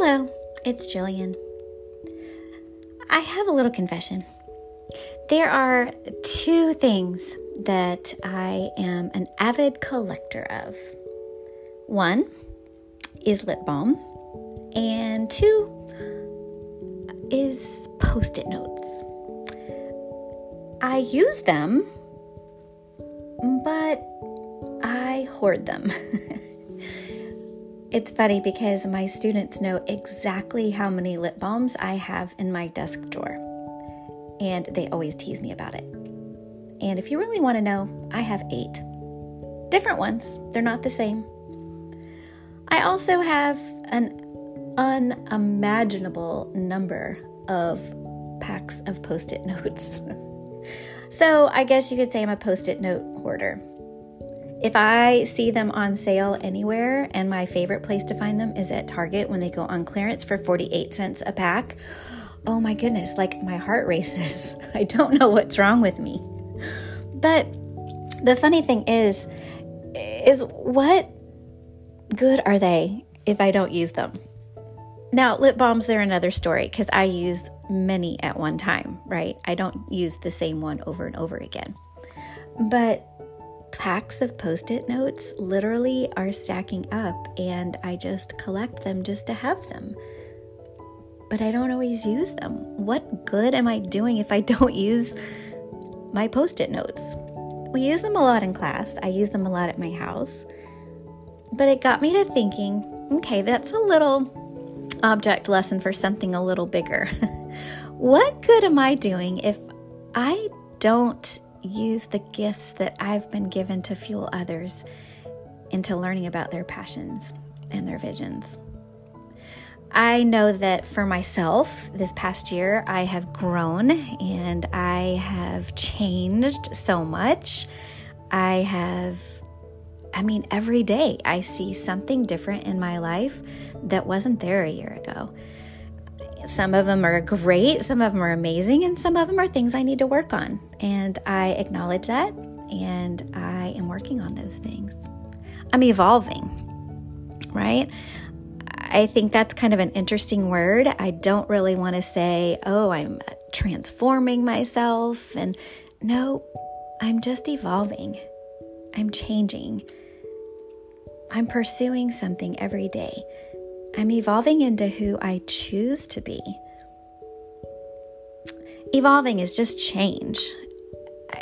Hello, it's Jillian. I have a little confession. There are two things that I am an avid collector of. One is lip balm, and two is post it notes. I use them, but I hoard them. it's funny because my students know exactly how many lip balms I have in my desk drawer, and they always tease me about it. And if you really want to know, I have eight different ones, they're not the same. I also have an unimaginable number of packs of post it notes. so I guess you could say I'm a post it note hoarder. If I see them on sale anywhere, and my favorite place to find them is at Target when they go on clearance for 48 cents a pack, oh my goodness, like my heart races. I don't know what's wrong with me. But the funny thing is, is what good are they if I don't use them? Now, lip balms, they're another story because I use many at one time, right? I don't use the same one over and over again. But packs of post it notes literally are stacking up, and I just collect them just to have them. But I don't always use them. What good am I doing if I don't use my post it notes? We use them a lot in class, I use them a lot at my house. But it got me to thinking okay, that's a little object lesson for something a little bigger. what good am I doing if I don't use the gifts that I've been given to fuel others into learning about their passions and their visions? I know that for myself, this past year, I have grown and I have changed so much. I have I mean, every day I see something different in my life that wasn't there a year ago. Some of them are great, some of them are amazing, and some of them are things I need to work on. And I acknowledge that, and I am working on those things. I'm evolving, right? I think that's kind of an interesting word. I don't really want to say, oh, I'm transforming myself. And no, I'm just evolving. I'm changing. I'm pursuing something every day. I'm evolving into who I choose to be. Evolving is just change.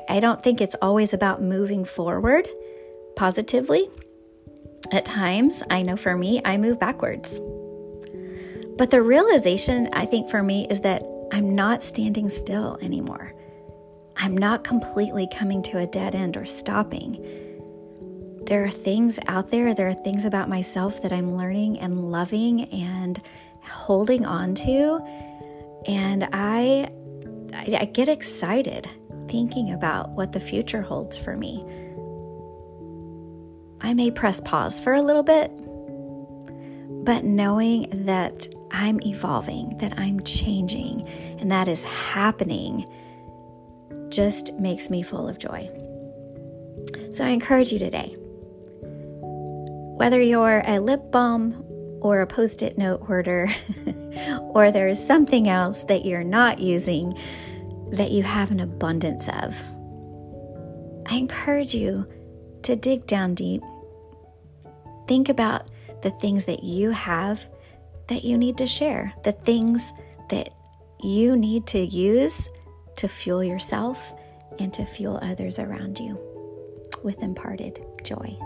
I don't think it's always about moving forward positively. At times, I know for me, I move backwards. But the realization, I think, for me is that I'm not standing still anymore. I'm not completely coming to a dead end or stopping there are things out there, there are things about myself that I'm learning and loving and holding on to. And I, I, get excited thinking about what the future holds for me. I may press pause for a little bit, but knowing that I'm evolving, that I'm changing, and that is happening just makes me full of joy. So I encourage you today whether you're a lip balm or a post it note hoarder, or there's something else that you're not using that you have an abundance of, I encourage you to dig down deep. Think about the things that you have that you need to share, the things that you need to use to fuel yourself and to fuel others around you with imparted joy.